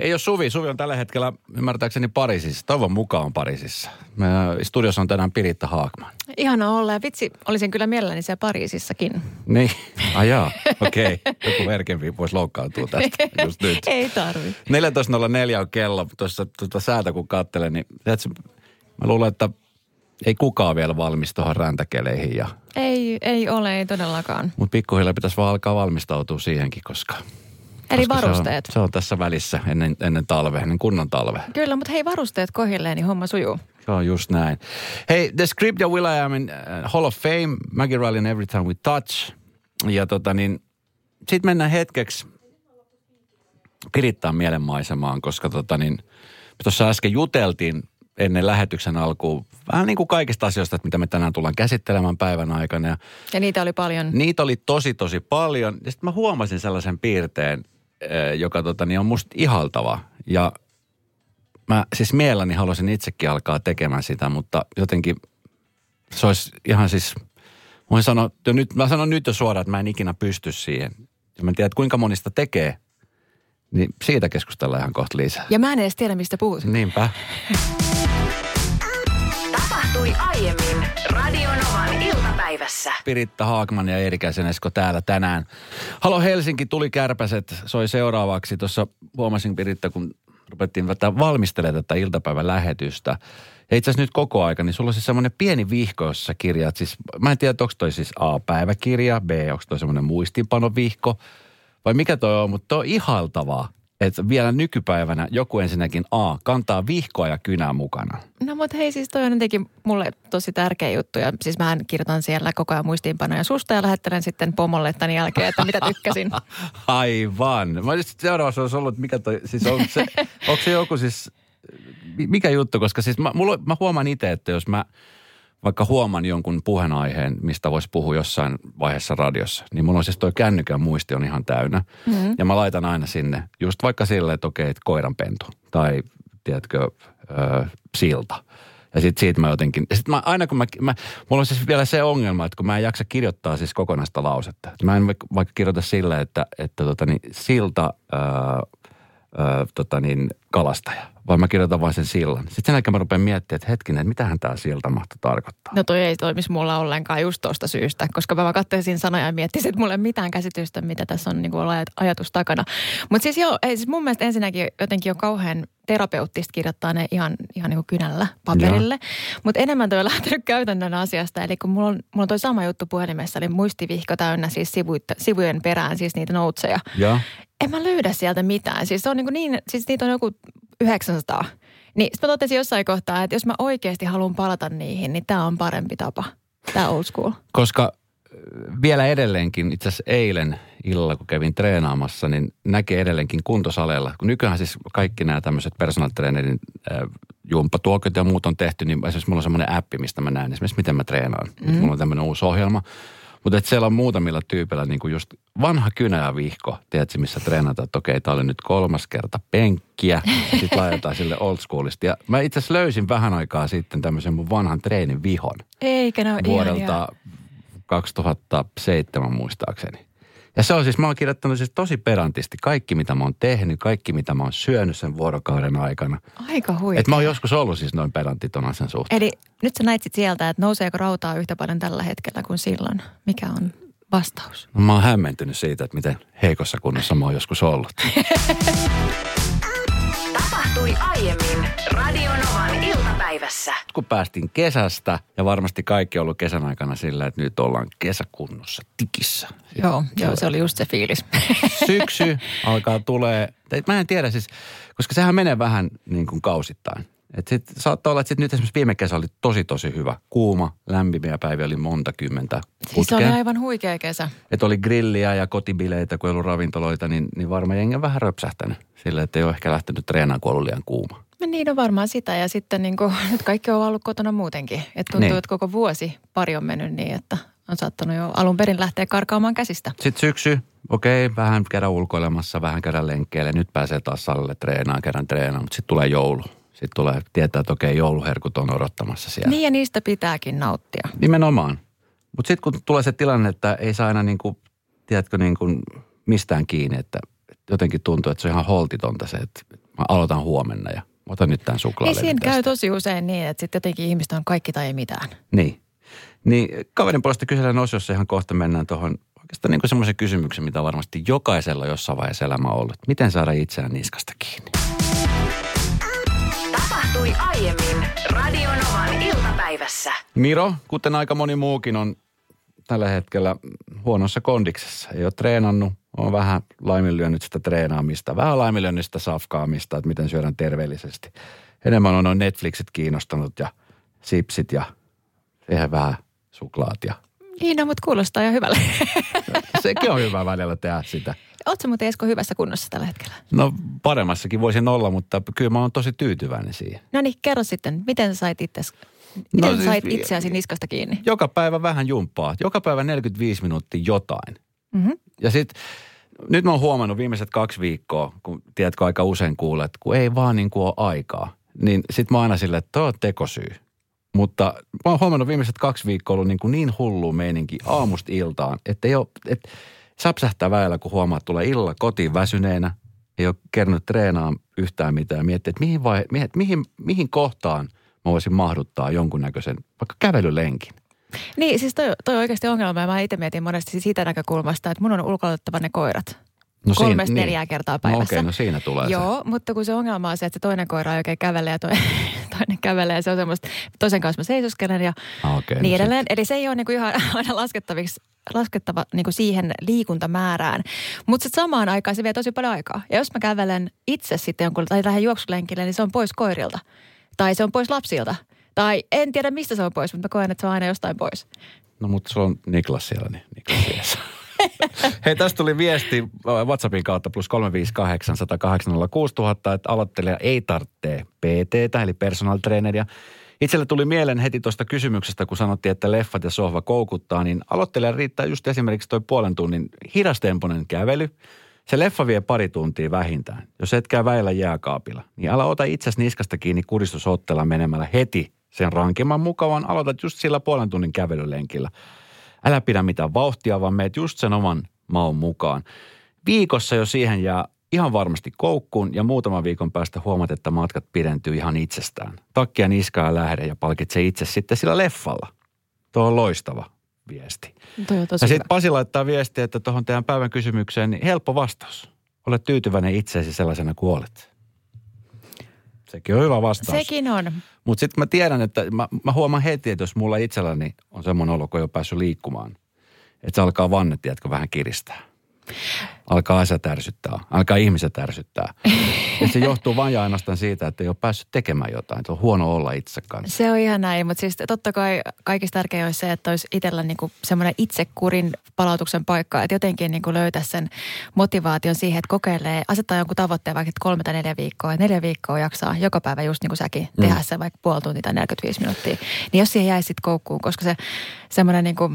Ei ole Suvi. Suvi on tällä hetkellä ymmärtääkseni Pariisissa. Toivon mukaan Pariisissa. Meidän studiossa on tänään Piritta Haakman. Ihana olla ja vitsi, olisin kyllä mielelläni siellä Pariisissakin. Niin, ajaa, okei. Okay. Joku herkempi voisi loukkaantua tästä just nyt. Ei tarvi. 14.04 on kello. Tuossa tuota säätä kun katselen, niin tiedätkö, mä luulen, että ei kukaan vielä valmis tuohon räntäkeleihin. Ja... Ei, ei ole, ei todellakaan. Mutta pikkuhiljaa pitäisi vaan alkaa valmistautua siihenkin, koska Eli varusteet. Se on, se on tässä välissä ennen, ennen talve, ennen kunnon talve. Kyllä, mutta hei varusteet kohilleen, niin homma sujuu. Se on just näin. Hei, The Script ja Will I Am in uh, Hall of Fame, Maggie Ryan Every Time We Touch. Ja tota niin, sit mennään hetkeksi Pirittaan mielenmaisemaan, koska tota niin, tuossa äsken juteltiin ennen lähetyksen alkuun vähän niin kuin kaikista asioista, että mitä me tänään tullaan käsittelemään päivän aikana. Ja Ja niitä oli paljon. Niitä oli tosi, tosi paljon. Ja sitten mä huomasin sellaisen piirteen, joka tota, niin on musta ihaltava. Ja mä siis mielelläni haluaisin itsekin alkaa tekemään sitä, mutta jotenkin se olisi ihan siis, voin sanoa, jo nyt, mä sanon nyt jo suoraan, että mä en ikinä pysty siihen. Ja mä en tiedä, että kuinka monista tekee, niin siitä keskustellaan ihan kohta lisää. Ja mä en edes tiedä, mistä puhut. Niinpä. Tapahtui aiemmin Radionovan iltapäivässä. Piritta Haakman ja Eerikäisen Esko täällä tänään. Halo Helsinki, tuli kärpäset, soi seuraavaksi. Tuossa huomasin Piritta, kun rupettiin valmistelemaan tätä iltapäivän lähetystä. Ja itse asiassa nyt koko aika, niin sulla on siis semmoinen pieni vihko, jossa kirjaat siis, mä en tiedä, onko toi siis A-päiväkirja, B, onko toi semmoinen muistiinpanovihko, vai mikä toi on, mutta toi on ihaltavaa, että vielä nykypäivänä joku ensinnäkin A, kantaa vihkoa ja kynää mukana. No mutta hei, siis toi on jotenkin mulle tosi tärkeä juttu. Ja siis mä kirjoitan siellä koko ajan muistiinpanoja susta ja lähettelen sitten pomolle tämän jälkeen, että mitä tykkäsin. Aivan. Mä olisin seuraavassa olisi ollut, mikä toi, siis on se, onko se joku siis, mi- mikä juttu, koska siis mä, mulla, mä huomaan itse, että jos mä vaikka huomaan jonkun puheenaiheen, mistä voisi puhua jossain vaiheessa radiossa, niin mulla on siis toi kännykän muisti on ihan täynnä. Mm-hmm. Ja mä laitan aina sinne, just vaikka sille, että okei, että koiranpentu tai tiedätkö, ö, silta. Ja sitten siitä mä jotenkin, sit mä, aina kun mä, mä, mulla on siis vielä se ongelma, että kun mä en jaksa kirjoittaa siis kokonaista lausetta. Mä en vaikka, kirjoita sille, että, että tota niin, silta, ää, ää, tota niin, kalastaja, vaan mä kirjoitan vain sen sillan. Sitten sen jälkeen mä rupean miettimään, että hetkinen, että mitähän tämä silta mahtaa tarkoittaa. No toi ei toimisi mulla ollenkaan just tuosta syystä, koska mä vaan katselisin sanoja ja miettisin, että mulla ei mitään käsitystä, mitä tässä on niin kuin ajatus takana. Mutta siis joo, ei, siis mun mielestä ensinnäkin jotenkin on kauhean terapeuttista kirjoittaa ne ihan, ihan niin kuin kynällä paperille. Mutta enemmän toi on lähtenyt käytännön asiasta. Eli kun mulla on, mulla on toi sama juttu puhelimessa, eli muistivihko täynnä siis sivuit, sivujen perään siis niitä noutseja. Ja En mä löydä sieltä mitään. Siis on niin, niin siis niitä on joku 900. Niin sitten mä totesin jossain kohtaa, että jos mä oikeasti haluan palata niihin, niin tämä on parempi tapa. Tämä old school. koska ö, vielä edelleenkin, itse asiassa eilen illalla, kun kävin treenaamassa, niin näkee edelleenkin kuntosaleilla. Kun nykyään siis kaikki nämä tämmöiset personal trainerin äh, jumppatuokiot ja muut on tehty, niin esimerkiksi mulla on semmoinen appi, mistä mä näen esimerkiksi, miten mä treenaan. Mm. Mulla on tämmöinen uusi ohjelma. Mutta siellä on muutamilla tyypeillä niin kuin just vanha kynä ja vihko, tiedätkö, missä treenataan, että okei, tämä oli nyt kolmas kerta penkkiä, sitten laitetaan sille old schoolista. Ja mä itse asiassa löysin vähän aikaa sitten tämmöisen mun vanhan treenin vihon Eikä ole vuodelta ihania. 2007 muistaakseni. Ja se on siis, mä oon kirjoittanut siis tosi perantisti kaikki, mitä mä oon tehnyt, kaikki, mitä mä oon syönyt sen vuorokauden aikana. Aika huikea. Et mä oon joskus ollut siis noin perantti ton asian suhteen. Eli nyt sä näit sit sieltä, että nouseeko rautaa yhtä paljon tällä hetkellä kuin silloin. Mikä on vastaus? Mä oon hämmentynyt siitä, että miten heikossa kunnossa mä oon joskus ollut. Tapahtui aiemmin Radionovan iltapäivässä. Kun päästiin kesästä, ja varmasti kaikki on ollut kesän aikana sillä, että nyt ollaan kesäkunnossa tikissä. Joo, joo, se oli just se fiilis. syksy alkaa tulee, mä en tiedä siis, koska sehän menee vähän niin kuin kausittain. Et sit, saattaa olla, että sit nyt esimerkiksi viime kesä oli tosi tosi hyvä. Kuuma, lämpimiä päiviä oli monta kymmentä siis se oli putkeen. aivan huikea kesä. Että oli grilliä ja kotibileitä, kun ei ollut ravintoloita, niin, niin varmaan jengi on vähän röpsähtänyt. Sillä, että ei ole ehkä lähtenyt treenaamaan, kun ollut liian kuuma. No niin on varmaan sitä ja sitten niin kuin, nyt kaikki on ollut kotona muutenkin. Että tuntuu, Niin. että koko vuosi pari on mennyt niin, että on saattanut jo alun perin lähteä karkaamaan käsistä. Sitten syksy, okei, vähän käydä ulkoilemassa, vähän käydä lenkkeelle. Nyt pääsee taas salille treenaamaan, käydään treenaamaan, mutta sitten tulee joulu. Sitten tulee tietää, että okei, jouluherkut on odottamassa siellä. Niin ja niistä pitääkin nauttia. Nimenomaan. Mutta sitten kun tulee se tilanne, että ei saa aina niin kuin, tiedätkö, niin kuin mistään kiinni, että jotenkin tuntuu, että se on ihan holtitonta se, että mä aloitan huomenna ja otan nyt tämän Niin suklaalevyn siinä tästä. käy tosi usein niin, että sitten jotenkin ihmiset on kaikki tai ei mitään. Niin. Niin kaverin puolesta kysellään osiossa ihan kohta mennään tuohon oikeastaan niin semmoisen kysymyksen, mitä varmasti jokaisella jossain vaiheessa elämä on ollut. Miten saada itseään niskasta kiinni? Tapahtui aiemmin Radionovan iltapäivässä. Miro, kuten aika moni muukin, on tällä hetkellä huonossa kondiksessa. Ei ole treenannut, on vähän laiminlyönyt sitä treenaamista, vähän laiminlyönyt sitä safkaamista, että miten syödään terveellisesti. Enemmän on noin Netflixit kiinnostanut ja sipsit ja siihen vähän suklaat ja Niin, no, mutta kuulostaa jo hyvälle. sekin on hyvä välillä tehdä sitä. Oletko muuten Esko hyvässä kunnossa tällä hetkellä? No paremmassakin voisin olla, mutta kyllä mä oon tosi tyytyväinen siihen. No niin, kerro sitten, miten sait, itses, miten No siis- sait itseäsi niskasta kiinni? Joka päivä vähän jumppaa. Joka päivä 45 minuuttia jotain. Mm-hmm. Ja sitten nyt mä oon huomannut viimeiset kaksi viikkoa, kun tiedätkö aika usein kuulet, kun ei vaan niin kuin ole aikaa. Niin sit mä aina silleen, että toi on tekosyy. Mutta mä oon huomannut viimeiset kaksi viikkoa ollut niin, kuin niin hullu meininki aamusta iltaan, että ei ole, että säpsähtää väellä, kun huomaa, että tulee illalla kotiin väsyneenä, ei ole kerännyt treenaa yhtään mitään, ja miettii, että mihin, vai, mihin, mihin, mihin kohtaan mä voisin mahduttaa jonkunnäköisen, vaikka kävelylenkin. Niin, siis toi, toi on oikeasti ongelma. Ja mä itse mietin monesti siitä näkökulmasta, että mun on ulkoilutettava ne koirat. No Kolmesta neljää kertaa No päivässä. okei, no siinä tulee se. Joo, mutta kun se ongelma on se, että se toinen koira ei oikein kävele ja toinen, toinen kävelee ja se on semmoista, toisen kanssa mä seisoskelen ja Ah, niin no edelleen. Eli se ei ole niinku ihan aina laskettaviksi laskettava niinku siihen liikuntamäärään. Mutta sitten samaan aikaan se vie tosi paljon aikaa. Ja jos mä kävelen itse sitten jonkun, tai lähden juoksulenkille, niin se on pois koirilta. Tai se on pois lapsilta. Tai en tiedä mistä se on pois, mutta mä koen, että se on aina jostain pois. No mutta sulla on Niklas siellä, niin Niklas. Hei, tästä tuli viesti WhatsAppin kautta plus 358 108 6000, että aloittelija ei tarvitse PTtä, eli personal traineria. Itselle tuli mieleen heti tuosta kysymyksestä, kun sanottiin, että leffat ja sohva koukuttaa, niin aloittelijan riittää just esimerkiksi toi puolen tunnin hidastempoinen kävely. Se leffa vie pari tuntia vähintään. Jos et käy väillä jääkaapilla, niin älä ota itsesi niskasta kiinni kuristusottella menemällä heti sen rankimman mukavan. Aloitat just sillä puolen tunnin kävelylenkillä. Älä pidä mitään vauhtia, vaan meet just sen oman maun mukaan. Viikossa jo siihen jää ihan varmasti koukkuun ja muutaman viikon päästä huomaat, että matkat pidentyy ihan itsestään. Takkia niskaa ja lähde ja palkitse itse sitten sillä leffalla. Tuo on loistava viesti. Toi on tosi Ja sitten Pasi laittaa viestiä, että tuohon teidän päivän kysymykseen, niin helppo vastaus. Ole tyytyväinen itseesi sellaisena kuin olet. Sekin on hyvä vastaus. Sekin on. Mutta sitten mä tiedän, että mä, mä huomaan heti, että jos mulla itselläni on semmoinen olo, kun ei ole päässyt liikkumaan, että se alkaa vanne, tiedätkö, vähän kiristää. Alkaa asia tärsyttää, alkaa ihmiset tärsyttää. ja se johtuu vain ja ainoastaan siitä, että ei ole päässyt tekemään jotain. Että on huono olla itse kanssa. Se on ihan näin, mutta siis totta kai kaikista tärkein olisi se, että olisi itsellä niinku semmoinen itsekurin palautuksen paikka, että jotenkin niinku löytäisi sen motivaation siihen, että kokeilee, asettaa jonkun tavoitteen vaikka kolme tai neljä viikkoa, ja neljä viikkoa jaksaa joka päivä just niin kuin säkin Mm. tehdä se vaikka puoli tuntia tai 45 minuuttia, niin jos siihen jäisi sitten koukkuun, koska se semmoinen niinku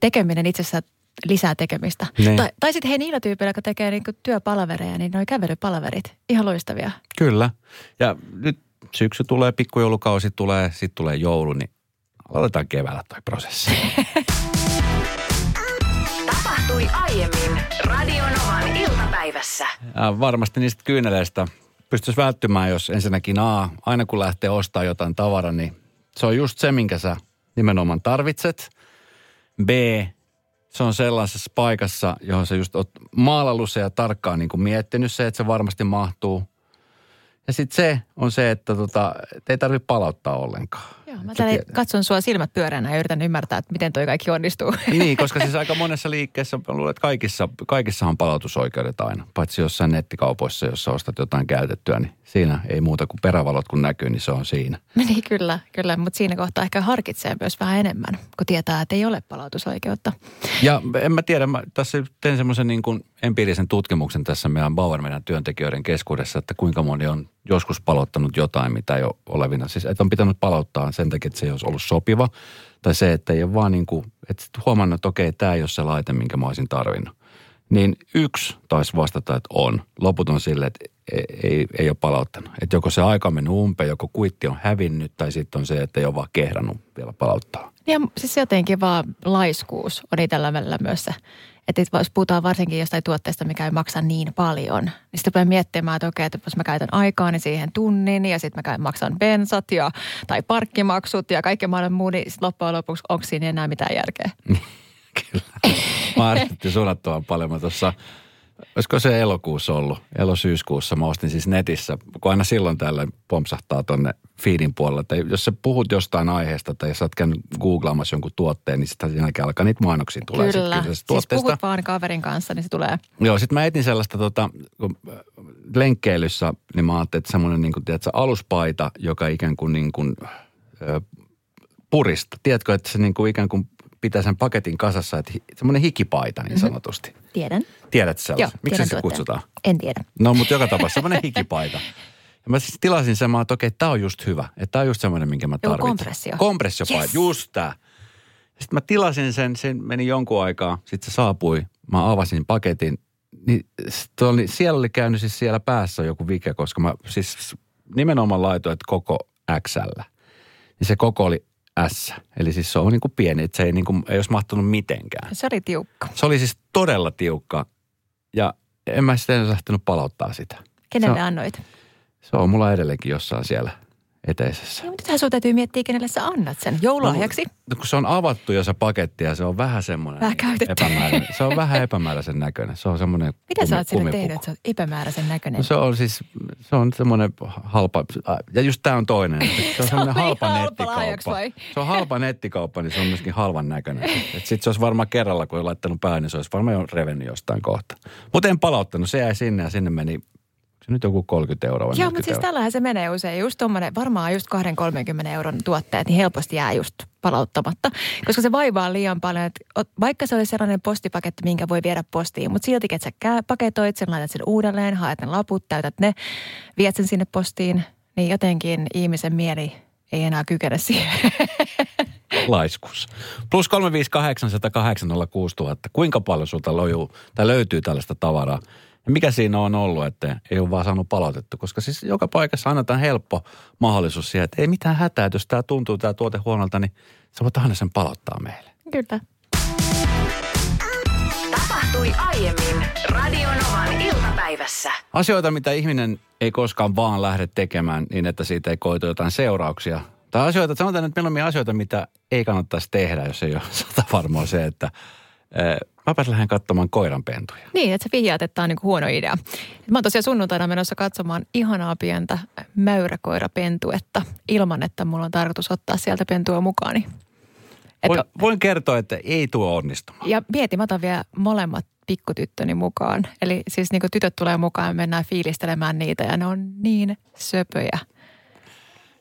tekeminen itsessään lisää tekemistä. Niin. Tai, tai sitten hei niillä tyypeillä, jotka tekee niinku työpalavereja, niin noi kävelypalaverit, ihan loistavia. Kyllä. Ja nyt syksy tulee, pikkujoulukausi tulee, sitten tulee joulu, niin aloitetaan keväällä toi prosessi. Tapahtui aiemmin Radionovan iltapäivässä. Ja varmasti niistä kyyneleistä pystyisi välttymään, jos ensinnäkin A, aina kun lähtee ostaa jotain tavaraa, niin se on just se, minkä sä nimenomaan tarvitset. B, se on sellaisessa paikassa, johon sä just oot maalannut se ja tarkkaan niin kuin miettinyt se, että se varmasti mahtuu. Ja sitten se on se, että tota, et ei tarvitse palauttaa ollenkaan. Joo, mä tiedät. katson sua silmät pyöreänä ja yritän ymmärtää, että miten toi kaikki onnistuu. Niin, koska siis aika monessa liikkeessä, mä luulen, että kaikissa, kaikissa on palautusoikeudet aina. Paitsi jossain nettikaupoissa, jossa ostat jotain käytettyä, niin siinä ei muuta kuin perävalot kun näkyy, niin se on siinä. niin kyllä, kyllä, mutta siinä kohtaa ehkä harkitsee myös vähän enemmän, kun tietää, että ei ole palautusoikeutta. Ja en mä tiedä, mä tässä tein semmoisen niin kuin empiirisen tutkimuksen tässä meidän Bauer meidän työntekijöiden keskuudessa, että kuinka moni on joskus palauttanut jotain, mitä ei ole olevina. Siis että on pitänyt palauttaa sen takia, että se ei olisi ollut sopiva. Tai se, että ei ole vaan niin kuin, että huomannut, että okei, tämä ei ole se laite, minkä mä olisin tarvinnut. Niin yksi taisi vastata, että on. Loput on silleen, että ei, ei, ei ole palauttanut. Että joko se aika on mennyt umpeen, joko kuitti on hävinnyt, tai sitten on se, että ei ole vaan kehdannut vielä palauttaa. Ja siis jotenkin vaan laiskuus on itsellä välillä myös se, Että jos puhutaan varsinkin jostain tuotteesta, mikä ei maksa niin paljon, niin sitten rupeaa miettimään, että okei, että jos mä käytän aikaa, niin siihen tunnin ja sitten mä käyn- maksan bensat ja, tai parkkimaksut ja kaikki mahdollinen muu, niin sit loppujen lopuksi onko siinä enää mitään järkeä? Kyllä. Mä arvostin suunnattoman paljon. Mä tuossa, olisiko se elokuussa ollut, elosyyskuussa, mä ostin siis netissä, kun aina silloin tällä pompsahtaa tonne feedin puolella, että jos sä puhut jostain aiheesta tai jos sä oot käynyt googlaamassa jonkun tuotteen, niin sitten sen jälkeen alkaa niitä mainoksia tulee sit Kyllä. kyseisestä Siis tuotteesta. puhut vaan kaverin kanssa, niin se tulee. Joo, sitten mä etin sellaista tota, kun äh, lenkkeilyssä, niin mä ajattelin, että semmoinen niin kuin, tiedätkö, aluspaita, joka ikään kuin, niin kuin ö, purista. Tiedätkö, että se niin kuin ikään kuin pitää sen paketin kasassa, että semmoinen hikipaita niin sanotusti. Tiedän. Tiedät sellaisen? Miksi tiedän se tuotteen. kutsutaan? En tiedä. No, mutta joka tapauksessa semmoinen hikipaita. Ja mä siis tilasin sen, mä että okei, tää on just hyvä. Että tää on just semmoinen, minkä mä Joku tarvitsen. kompressio. Kompressiopaita, Yes. just tää. Sitten mä tilasin sen, sen meni jonkun aikaa, sitten se saapui, mä avasin paketin, niin oli, siellä oli käynyt siis siellä päässä joku vike, koska mä siis nimenomaan laitoin, että koko XL. Niin se koko oli S, eli siis se on niin kuin pieni, että se ei, niin kuin, ei olisi mahtunut mitenkään. Se oli tiukka. Se oli siis todella tiukka ja en mä sitten lähtenyt palauttaa sitä. Kenelle on, annoit? Se on mulla edelleenkin jossain siellä eteisessä. Ja, mutta nythän sun täytyy miettiä, kenelle sä annat sen. Joululahjaksi? No, kun se on avattu jo se paketti ja se on vähän semmoinen Vähän käytetty. epämääräinen. Se on vähän epämääräisen näköinen. Se on semmoinen Mitä sä kumi- oot sille tehnyt, että sä oot epämääräisen näköinen? No se on siis, se on semmoinen halpa, ja just tämä on toinen. Se on semmoinen halpa halpa nettikauppa. vai? Se on halpa nettikauppa, niin se on myöskin halvan näköinen. Sitten se olisi varmaan kerralla, kun on laittanut päähän, niin se olisi varmaan jo revennyt jostain kohta. Mutta en palauttanut, se jäi sinne ja sinne meni, se nyt joku 30 euroa Joo, 40 mutta siis tällähän se menee usein. Just tommonen, varmaan just 20-30 euron tuotteet, niin helposti jää just palauttamatta. Koska se vaivaa liian paljon, että vaikka se olisi sellainen postipaketti, minkä voi viedä postiin, mutta silti, että sä paketoit sen, laitat sen uudelleen, haet ne laput, täytät ne, viet sen sinne postiin, niin jotenkin ihmisen mieli ei enää kykene siihen. laiskussa. Plus 358 108 000. Kuinka paljon sulta lojuu, tai löytyy tällaista tavaraa? Ja mikä siinä on ollut, että ei ole vaan saanut palautettu? Koska siis joka paikassa annetaan helppo mahdollisuus siihen, että ei mitään hätää, että jos tämä tuntuu tämä tuote huonolta, niin sä voit aina sen palauttaa meille. Kyllä. Tapahtui aiemmin Radionovan iltapäivässä. Asioita, mitä ihminen ei koskaan vaan lähde tekemään niin, että siitä ei koitu jotain seurauksia. Tai asioita, sanotaan nyt mieluummin asioita, mitä ei kannattaisi tehdä, jos ei ole sata varmaa se, että eh, mäpäs lähden katsomaan koiranpentuja. Niin, että sä vihjaat, että tämä on niinku huono idea. Mä oon tosiaan sunnuntaina menossa katsomaan ihanaa pientä mäyräkoirapentuetta ilman, että mulla on tarkoitus ottaa sieltä pentua mukaani. Et, Voin, voin kertoa, että ei tuo onnistumaan. ja mietin, mä otan vielä molemmat pikkutyttöni mukaan. Eli siis niinku tytöt tulee mukaan ja mennään fiilistelemään niitä ja ne on niin söpöjä.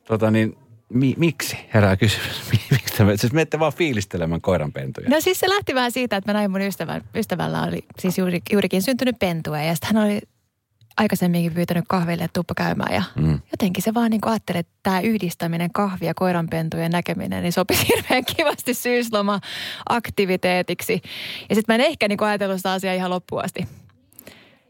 Tota niin, mi, miksi? Herää kysymys. miksi te, siis menette vaan fiilistelemään koiranpentuja. No siis se lähti vähän siitä, että mä näin mun ystävän, ystävällä oli siis juuri, juurikin syntynyt pentue ja sitten hän oli aikaisemminkin pyytänyt kahville, että tuppa käymään ja Mm. jotenkin se vaan niin kuin ajatteli, että tämä yhdistäminen kahvia, koiranpentujen näkeminen, niin sopisi hirveän kivasti syysloma-aktiviteetiksi. Ja sitten mä en ehkä niin ajatellut sitä asiaa ihan loppuun asti.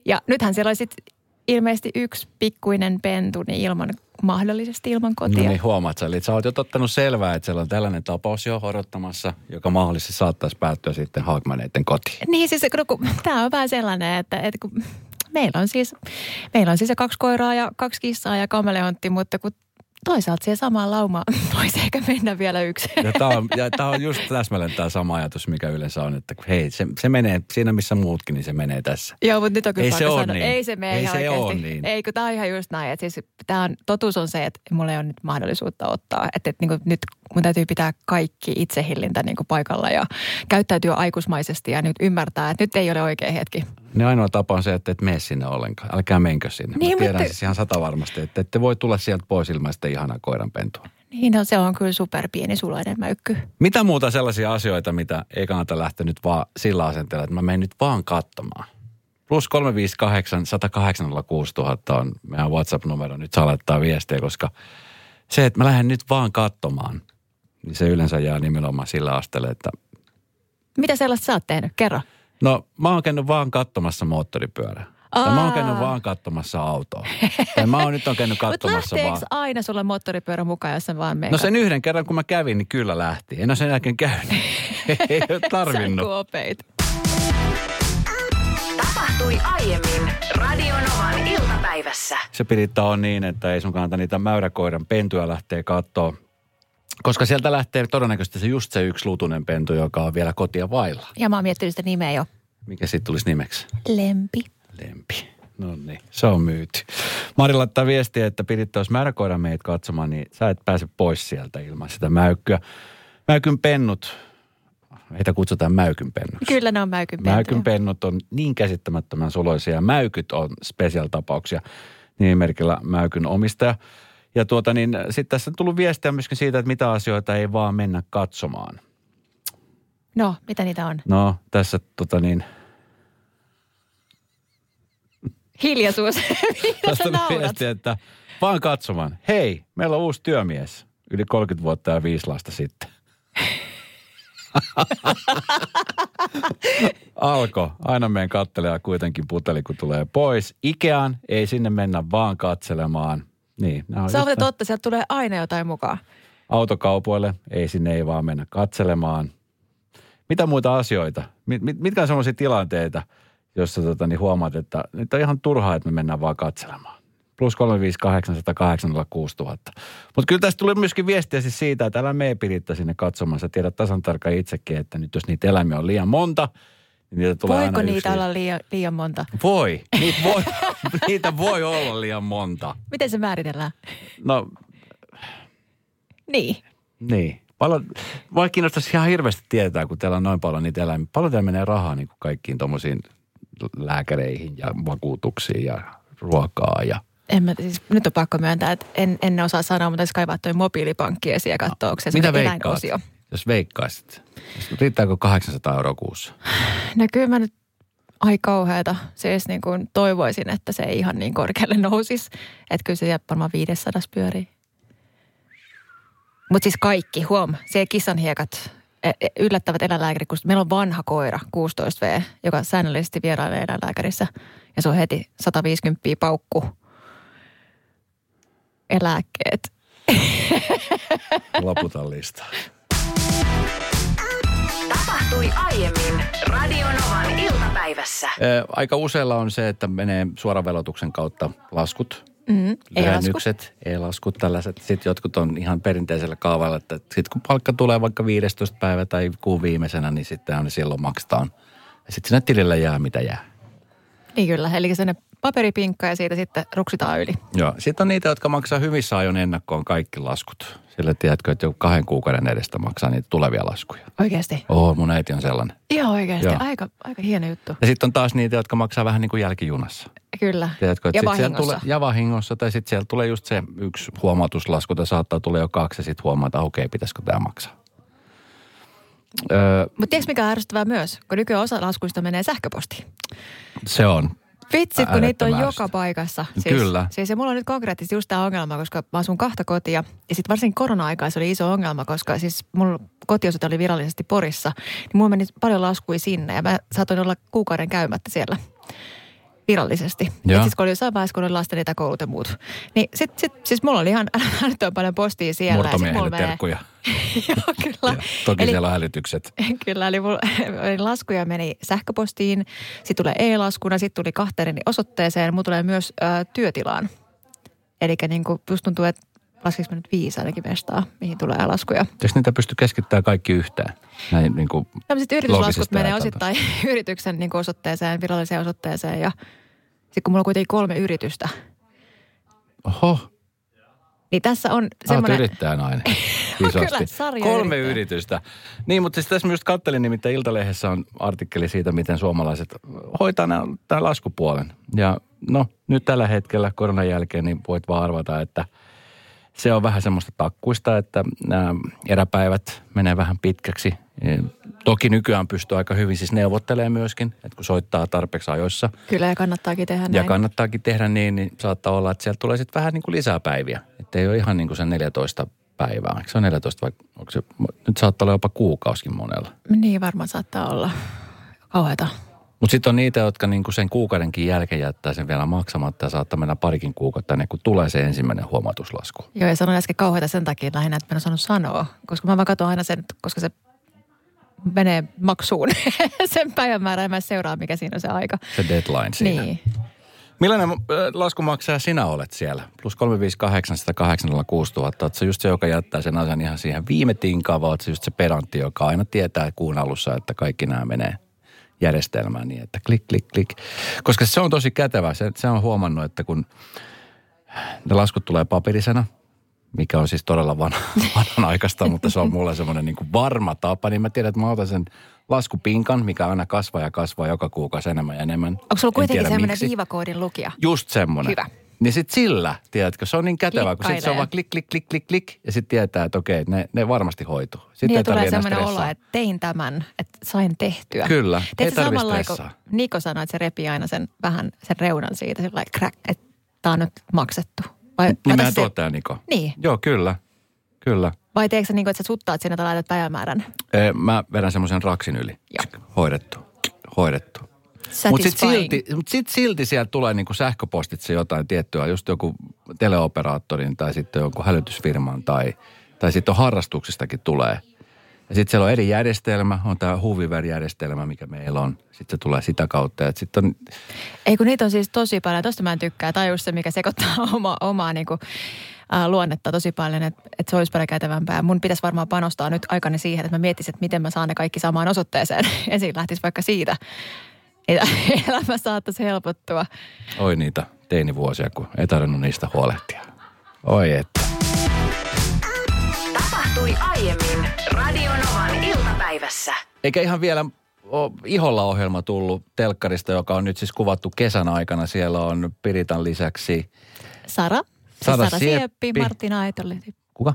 Ja nythän siellä oli sitten ilmeisesti yksi pikkuinen pentu, niin ilman, mahdollisesti ilman kotia. No niin, huomaat sä. Eli sä oot jo ottanut selvää, että siellä on tällainen tapaus jo odottamassa, joka mahdollisesti saattaisi päättyä sitten Haagmaneiden kotiin. Niin siis no, kun, tämä on vähän sellainen, että, että kun meillä on siis, meillä on siis kaksi koiraa ja kaksi kissaa ja kameleontti, mutta kun toisaalta siihen samaan laumaan voisi ehkä mennä vielä yksi. Ja tämä on, ja tää on just täsmälleen tämä sama ajatus, mikä yleensä on, että hei, se, se menee siinä missä muutkin, niin se menee tässä. Joo, mutta nyt on kyllä Ei se sanoa, niin. ei se mene Ei ihan se oikeasti. niin. Ei, kun tämä on ihan just näin. Että siis tää on, totuus on se, että mulla ei ole nyt mahdollisuutta ottaa. Että, että niin kuin nyt mun täytyy pitää kaikki itsehillintä niin kuin paikalla ja käyttäytyä aikuismaisesti ja nyt ymmärtää, että nyt ei ole oikea hetki. Ne ainoa tapa on se, että et mene sinne ollenkaan. Älkää menkö sinne. Niin, Mä tiedän mutta- siis ihan sata varmasti, että ette voi tulla sieltä pois ilman sitä ihanaa koiranpentua. Niin, no, se on kyllä super pieni sulainen mäykky. Mitä muuta sellaisia asioita, mitä ei kannata lähteä nyt vaan sillä asenteella, että mä menen nyt vaan katsomaan? Plus 358 108 000 on meidän WhatsApp-numero. Nyt saa laittaa viestiä, koska se, että mä lähden nyt vaan katsomaan, niin se yleensä jää nimenomaan sillä asteelle, että Mitä sellaista sä oot tehnyt? Kerro. No mä oon käynyt vaan katsomassa moottoripyörää. Tai mä oon käynyt Aa. vaan katsomassa autoa. tai mä oon nyt on käynyt Mutta katsomassa vaan. aina sulla moottoripyörä mukaan, jos sä vaan menet? No sen yhden kerran, kun mä kävin, niin kyllä lähti. En ole sen jälkeen käynyt. ei ole tarvinnut. Tapahtui aiemmin Radionovan iltapäivässä. Se Piritta on niin, että ei sun kannata niitä mäyräkoiran pentuja lähteä katsoa. Koska sieltä lähtee todennäköisesti se just se yksi lutunen pentu, joka on vielä kotia vailla. Ja mä oon miettinyt sitä nimeä jo. Mikä sitten tulisi nimeksi? Lempi. Lempi. No niin, se on myyty. Mari laittaa viestiä, että Piritta, jos mäyräkoira meitä katsomaan, niin sä et pääse pois sieltä ilman sitä mäykkyä. Mäykyn pennut, heitä kutsutaan mäykyn pennuksi. Kyllä ne on mäykyn pennut on niin käsittämättömän suloisia. Mäykyt on special-tapauksia nimimerkillä mäykyn omistaja. Ja tuota niin, sitten tässä on tullut viestiä myöskin siitä, että mitä asioita ei vaan mennä katsomaan. No, mitä niitä on? No, tässä tota niin, Hiljaisuus. Tästä sä tuli naurat? viesti, että vaan katsomaan. Hei, meillä on uusi työmies. Yli 30 vuotta ja viisi lasta sitten. Alko. Aina meidän kattelee kuitenkin puteli, kun tulee pois. Ikeaan ei sinne mennä vaan katselemaan. Niin, Se on totta, sieltä tulee aina jotain mukaan. Autokaupoille ei sinne ei vaan mennä katselemaan. Mitä muita asioita? Mit, mit, mitkä on sellaisia tilanteita, jossa tota, niin huomaat, että nyt on ihan turhaa, että me mennään vaan katselemaan. Plus 358 000. Mutta kyllä tästä tuli myöskin viestiä siis siitä, että älä mene Piritta sinne katsomaan. Sä tiedät tasan tarkkaan itsekin, että nyt jos niitä eläimiä on liian monta, niin niitä tulee Voiko aina niitä yksi. olla liian, liian monta? Voi. Niitä voi, niitä voi olla liian monta. Miten se määritellään? No Niin. Niin. Paljon, mua kiinnostaisi ihan hirveästi tietää, kun teillä on noin paljon niitä eläimiä. Paljon teillä menee rahaa niin kuin kaikkiin tuommoisiin lääkäreihin ja vakuutuksiin ja ruokaa ja... En mä, siis, nyt on pakko myöntää, että en, en osaa sanoa, mutta jos kaivaa toi mobiilipankki esiin ja katsoa, onko se Mitä veikkaat? eläinosio. Jos veikkaisit. Riittääkö 800 euroa kuussa? No kyllä mä nyt, ai kauheata. Siis niin kuin toivoisin, että se ei ihan niin korkealle nousisi. Että kyllä se varmaan 500 pyörii. Mutta siis kaikki, huom, se kissanhiekat, e- e- yllättävät eläinlääkärit, kun meillä on vanha koira, 16V, joka säännöllisesti vierailee eläinlääkärissä. Ja se on heti 150 paukku. Eläkkeet. Loputan listaa. Tapahtui aiemmin Radionovan iltapäivässä. Ö, Aika useilla on se, että menee suoravelotuksen kautta laskut. Mm, ei lasku. lyhennykset, e-laskut, tällaiset. Sitten jotkut on ihan perinteisellä kaavalla, että sitten kun palkka tulee vaikka 15 päivä tai kuun viimeisenä, niin sitten on silloin maksetaan. Ja sitten sinne tilille jää mitä jää. Niin kyllä, eli se paperipinkka ja siitä sitten ruksitaan yli. Joo. Sitten on niitä, jotka maksaa hyvissä ajoin ennakkoon kaikki laskut. Sillä tiedätkö, että joku kahden kuukauden edestä maksaa niitä tulevia laskuja. Oikeasti? Oo, mun äiti on sellainen. Ihan oikeasti. Joo. Aika, aika hieno juttu. Ja sitten on taas niitä, jotka maksaa vähän niin kuin jälkijunassa. Kyllä. Tiedätkö, että ja vahingossa. Tulee, ja vahingossa. Tai sitten sieltä tulee just se yksi huomautuslasku, tai saattaa tulla jo kaksi, ja sitten huomaa, että okei, pitäisikö tämä maksaa. Öö, Mutta tiedätkö mikä on ärsyttävää myös? Kun nykyään osa laskuista menee sähköpostiin. se on. Vitsit, kun niitä on joka paikassa. Kyllä. Siis ja mulla on nyt konkreettisesti just tämä ongelma, koska mä asun kahta kotia. Ja sitten varsinkin korona-aikaa se oli iso ongelma, koska siis mulla kotiosoite oli virallisesti Porissa. Niin mulla meni paljon laskui sinne ja mä saatoin olla kuukauden käymättä siellä virallisesti. Et siis kun oli jossain vaiheessa, kun oli lasten etäkoulut ja muut. Niin sit, sit, siis mulla oli ihan älyttömän paljon postia siellä. ja menee- terkkuja. Joo, kyllä. Ja toki Eli- siellä on hälytykset. Kyllä, eli mulla, eli laskuja meni sähköpostiin, sitten tulee e-laskuna, sitten tuli kahteen osoitteeseen, mulla tulee myös ö, työtilaan. Eli niin kuin just tuntuu, että laskeks mä nyt viisi ainakin mestaa, mihin tulee laskuja. Eikö niitä pysty keskittämään kaikki yhteen? Näin niin kuin, Tämmöiset yrityslaskut menee osittain yrityksen niin kuin osoitteeseen, viralliseen osoitteeseen ja sitten kun mulla on kuitenkin kolme yritystä, oho, niin tässä on Olet semmoinen... yrittäjänainen. Kyllä, Isosti. sarjayrittäjä. Kolme yritystä. Niin, mutta siis tässä myös kattelin, nimittäin Iltalehdessä on artikkeli siitä, miten suomalaiset hoitaa nämä- tämän laskupuolen. Ja no, nyt tällä hetkellä koronan jälkeen, niin voit vaan arvata, että se on vähän semmoista takkuista, että nämä eräpäivät menee vähän pitkäksi. E, Toki nykyään pystyy aika hyvin siis neuvottelemaan myöskin, että kun soittaa tarpeeksi ajoissa – Kyllä, ja kannattaakin tehdä ja näin. kannattaakin tehdä niin, niin saattaa olla, että sieltä tulee sitten vähän niin kuin lisää päiviä. Että ei ole ihan niin kuin se 14 päivää. Eikö se on 14 vai onko se, nyt saattaa olla jopa kuukauskin monella. Niin varmaan saattaa olla kauheata. Mutta sitten on niitä, jotka niin kuin sen kuukaudenkin jälkeen jättää sen vielä maksamatta ja saattaa mennä parikin kuukautta ennen kuin tulee se ensimmäinen huomautuslasku. Joo, ja sanoin äsken kauheita sen takia lähinnä, että mä en osannut sanoa. Koska mä vaan katson aina sen, koska se menee maksuun sen päivämäärän ja mä seuraa, mikä siinä on se aika. Se deadline siinä. Niin. Millainen äh, laskumaksaja sinä olet siellä? Plus 358 806 000. Oletko se just se, joka jättää sen asian ihan siihen viime tinkaan, vai oletko se just se pedantti, joka aina tietää kuun alussa, että kaikki nämä menee järjestelmään niin, että klik, klik, klik. Koska se on tosi kätevä. Se, se on huomannut, että kun ne laskut tulee paperisena, mikä on siis todella van, vanhanaikaista, mutta se on mulle semmoinen niin varma tapa, niin mä tiedän, että mä otan sen laskupinkan, mikä aina kasvaa ja kasvaa joka kuukausi enemmän ja enemmän. Onko sulla En kuitenkin semmoinen miksi. viivakoodin lukija? Just semmoinen. Hyvä. Niin sit sillä, tiedätkö, se on niin kätevä, kun sit se on vaan klik, klik, klik, klik, klik, ja sitten tietää, että okei, ne, ne varmasti hoituu. Sitten Niin ei tulee semmoinen olo, että tein tämän, että sain tehtyä. Kyllä, ei Teetkö tarvitse samalla kun stressaa. Niko sanoi, että se repii aina sen vähän sen reunan siitä, sillä crack, että tämä on nyt maksettu. Vai, Niin se, tuottaja Niko. Niin. Joo, kyllä. Kyllä. vai teekö sä niin kuin, että sä suttaat sinne tai laitat päivämäärän? Ee, Mä vedän semmoisen raksin yli. Joo. Hoidettu. Hoidettu. Mutta sitten silti, mut sit silti sieltä tulee niinku sähköpostitse jotain tiettyä, just joku teleoperaattorin tai sitten joku hälytysfirman tai, tai sitten on harrastuksistakin tulee. Ja sitten siellä on eri järjestelmä, on tämä Hooviver-järjestelmä, mikä meillä on. Sitten se tulee sitä kautta. Ja sitten on, Ei kun niitä on siis tosi paljon. Tosta mä en tykkää. Tai just se, mikä sekoittaa oma, omaa niin kuin, äh, luonnetta tosi paljon, että, että se olisi paljon kätevämpää. Mun pitäisi varmaan panostaa nyt aikani siihen, että mä miettisin, että miten mä saan ne kaikki samaan osoitteeseen. Ensin lähtisi vaikka siitä, elämä saattaisi helpottua. oi niitä teinivuosia, kun ei tarvinnut niistä huolehtia. Oi että. Tapahtui aiemmin Radionovan iltapäivässä. Eikä ihan vielä iholla ohjelma tullut telkkarista, joka on nyt siis kuvattu kesän aikana. Siellä on Piritan lisäksi, Sara, se Sara Sara, Sieppi, Sieppi. Martina Aitolehti. kuka?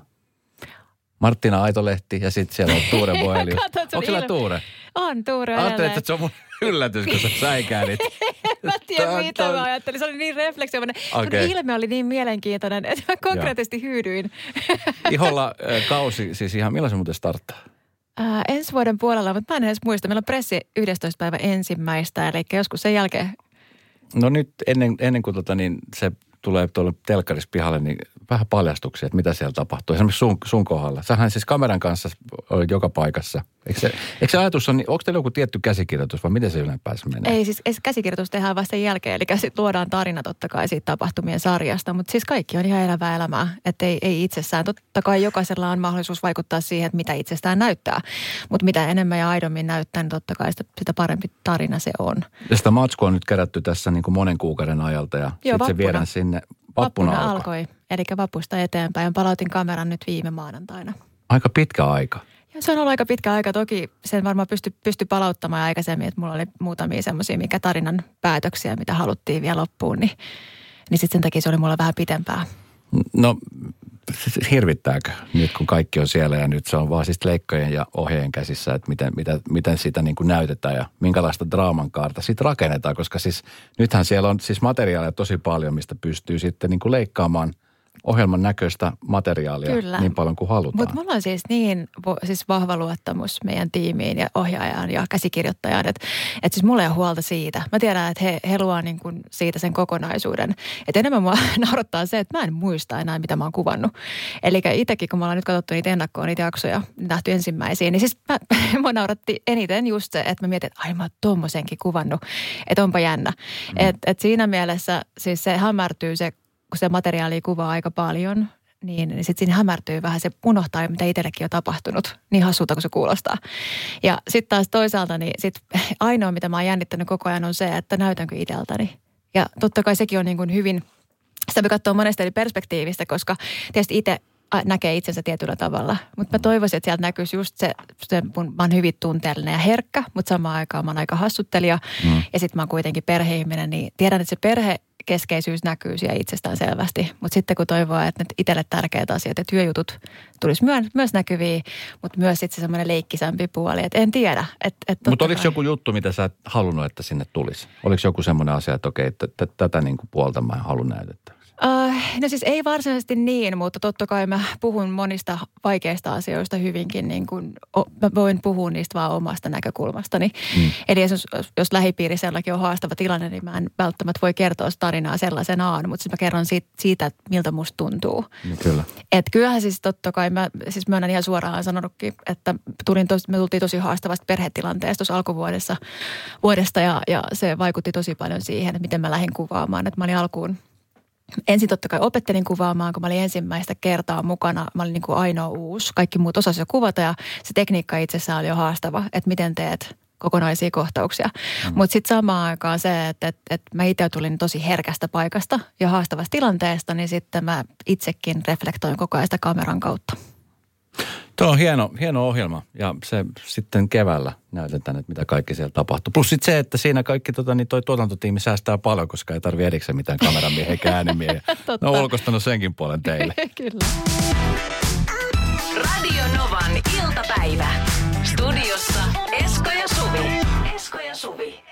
Marttina Aitolehti ja sitten siellä on Tuure Boelius. Onko siellä Tuure? On Tuure Ajattelin, että se on mun yllätys, kun sä säikäänit. Mä tiedän, Tää- mitä mä ajattelin. Se oli niin refleksioinen. Sun Okei. ilme oli niin mielenkiintoinen, että mä konkreettisesti hyydyin. Iholla äh, kausi, siis ihan milloin se muuten starttaa? Ää, ensi vuoden puolella, mutta mä en edes muista. Meillä on pressi 11. päivä ensimmäistä, eli joskus sen jälkeen. No nyt ennen, ennen kuin tota, niin se tulee tuolle telkkarissa pihalle, niin vähän paljastuksia, että mitä siellä tapahtuu. Esimerkiksi sun, sun kohdalla. Sähän siis kameran kanssa olet joka paikassa. Eikö se, eikö se ajatus on, niin onko teillä joku tietty käsikirjoitus vai miten se yleenpäänsä menee? Ei siis käsikirjoitus tehdään vasta sen jälkeen, eli sit luodaan tarina totta kai siitä tapahtumien sarjasta, mutta siis kaikki on ihan elävää elämää, että ei, ei itsessään. Totta kai jokaisella on mahdollisuus vaikuttaa siihen, että mitä itsestään näyttää, mutta mitä enemmän ja aidommin näyttää, niin totta kai sitä, sitä parempi tarina se on. Ja sitä matskua on nyt kerätty tässä niin kuin monen kuukauden ajalta ja sitten se viedään sinne. Vappuna, Vappuna, alkoi. alkoi, eli vapusta eteenpäin. Palautin kameran nyt viime maanantaina. Aika pitkä aika. Ja se on ollut aika pitkä aika. Toki sen varmaan pysty, pysty palauttamaan aikaisemmin, että mulla oli muutamia semmoisia, mikä tarinan päätöksiä, mitä haluttiin vielä loppuun, niin, niin sitten sen takia se oli mulla vähän pitempää. No hirvittääkö nyt, kun kaikki on siellä ja nyt se on vaan siis leikkojen ja ohjeen käsissä, että miten, miten, miten sitä niin kuin näytetään ja minkälaista draaman kaarta siitä rakennetaan, koska siis nythän siellä on siis materiaalia tosi paljon, mistä pystyy sitten niin kuin leikkaamaan ohjelman näköistä materiaalia Kyllä. niin paljon kuin halutaan. Mutta mulla on siis niin siis vahva luottamus meidän tiimiin ja ohjaajaan ja käsikirjoittajaan, että et siis mulla ei ole huolta siitä. Mä tiedän, että he, he luovat niin kuin siitä sen kokonaisuuden. Että enemmän mua naurattaa se, että mä en muista enää, mitä mä oon kuvannut. Eli itsekin, kun mä ollaan nyt katsottu niitä ennakkoon, niitä jaksoja, nähty ensimmäisiin, niin siis mä, mua nauratti eniten just se, että mä mietin, että ai mä oon tommosenkin kuvannut, että onpa jännä. Mm. Et, et siinä mielessä siis se hämärtyy se, kun se materiaali kuvaa aika paljon, niin, niin sitten siinä hämärtyy vähän se unohtaa, mitä itsellekin on tapahtunut. Niin hassulta kuin se kuulostaa. Ja sitten taas toisaalta, niin sit ainoa, mitä mä oon jännittänyt koko ajan on se, että näytänkö itseltäni. Ja totta kai sekin on niin kuin hyvin, sitä me katsoo monesta eri perspektiivistä, koska tietysti itse näkee itsensä tietyllä tavalla. Mutta mä toivoisin, että sieltä näkyisi just se, se mun, mä oon hyvin tunteellinen ja herkkä, mutta samaan aikaan mä oon aika hassuttelija. Mm. Ja sitten mä oon kuitenkin perheihminen, niin tiedän, että se perhe keskeisyys näkyy siellä itsestään selvästi. Mutta sitten kun toivoa, että ne itselle tärkeät asiat ja työjutut tulisi myö- myös näkyviin, mutta myös sitten se semmoinen leikkisämpi puoli, että en tiedä. Et, Mutta oliko kai- joku juttu, mitä sä et halunnut, että sinne tulisi? Oliko joku semmoinen asia, että okei, että tätä niin kuin puolta mä en halua näytettäväksi? Uh, no siis ei varsinaisesti niin, mutta totta kai mä puhun monista vaikeista asioista hyvinkin, niin kuin, o, mä voin puhua niistä vaan omasta näkökulmastani. Mm. Eli jos, jos lähipiiriselläkin on haastava tilanne, niin mä en välttämättä voi kertoa tarinaa sellaisenaan, mutta siis mä kerron siitä, siitä miltä musta tuntuu. No, kyllä. Et kyllähän siis totta kai, mä siis myönnän ihan suoraan sanonutkin, että tulin tos, me tultiin tosi haastavasta perhetilanteesta tuossa alkuvuodessa vuodesta ja, ja se vaikutti tosi paljon siihen, että miten mä lähdin kuvaamaan. Että mä olin alkuun ensin totta kai opettelin kuvaamaan, kun mä olin ensimmäistä kertaa mukana. Mä olin niin kuin ainoa uusi. Kaikki muut osasivat jo kuvata ja se tekniikka itsessään oli jo haastava, että miten teet kokonaisia kohtauksia. Mm. Mutta sitten samaan aikaan se, että, että, että mä itse tulin tosi herkästä paikasta ja haastavasta tilanteesta, niin sitten mä itsekin reflektoin koko ajan sitä kameran kautta. Tuo on hieno, hieno ohjelma ja se sitten keväällä näytetään, että mitä kaikki siellä tapahtuu. Plus sitten se, että siinä kaikki tota, niin toi tuotantotiimi säästää paljon, koska ei tarvitse erikseen mitään kameramiehen käännimiä. Ja... no ulkostanut senkin puolen teille. Kyllä. Radio Novan iltapäivä. Studiossa Esko ja Suvi. Esko ja Suvi.